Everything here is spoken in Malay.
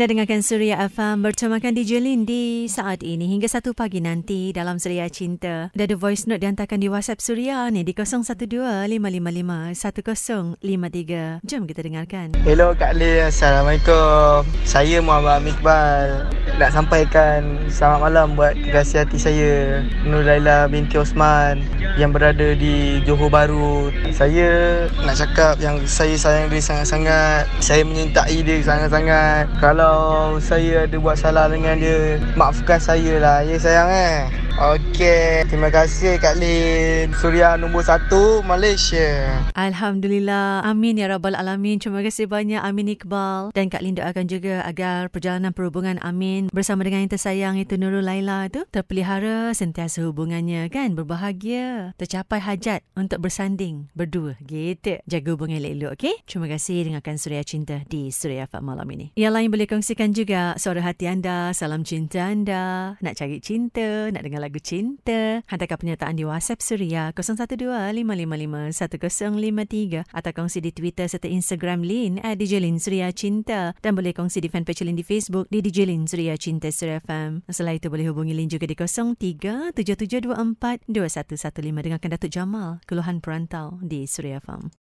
Anda dengarkan Suria FM bertemakan DJ Lin di saat ini hingga satu pagi nanti dalam Suria Cinta. Ada voice note dihantarkan di WhatsApp Suria ni di 0125551053. Jom kita dengarkan. Hello Kak Lin, Assalamualaikum. Saya Muhammad Mikbal. Nak sampaikan selamat malam buat kekasih hati saya, Nur Laila binti Osman yang berada di Johor Bahru. Saya nak cakap yang saya sayang dia sangat-sangat. Saya menyintai dia sangat-sangat. Kalau saya ada buat salah dengan dia, maafkan saya lah. Ya sayang eh. Okey, terima kasih Kak Lin. Suria nombor satu, Malaysia. Alhamdulillah. Amin ya Rabbal Alamin. Terima kasih banyak Amin Iqbal. Dan Kak Lin doakan juga agar perjalanan perhubungan Amin bersama dengan yang tersayang itu Nurul Laila itu terpelihara sentiasa hubungannya kan. Berbahagia. Tercapai hajat untuk bersanding berdua. Gitu. Jaga hubungan elok-elok, okey? Terima kasih dengarkan Suria Cinta di Suria Fat malam ini. Yang lain boleh kongsikan juga suara hati anda, salam cinta anda, nak cari cinta, nak dengar lagu cinta. Hantarkan pernyataan di WhatsApp Suria 0125551053 atau kongsi di Twitter serta Instagram Lin at DJ Lin Suria Cinta dan boleh kongsi di fanpage Lin di Facebook di DJ Lin Suria Cinta Suria FM. Selain itu boleh hubungi Lin juga di 0377242115 dengarkan Datuk Jamal, keluhan perantau di Suria FM.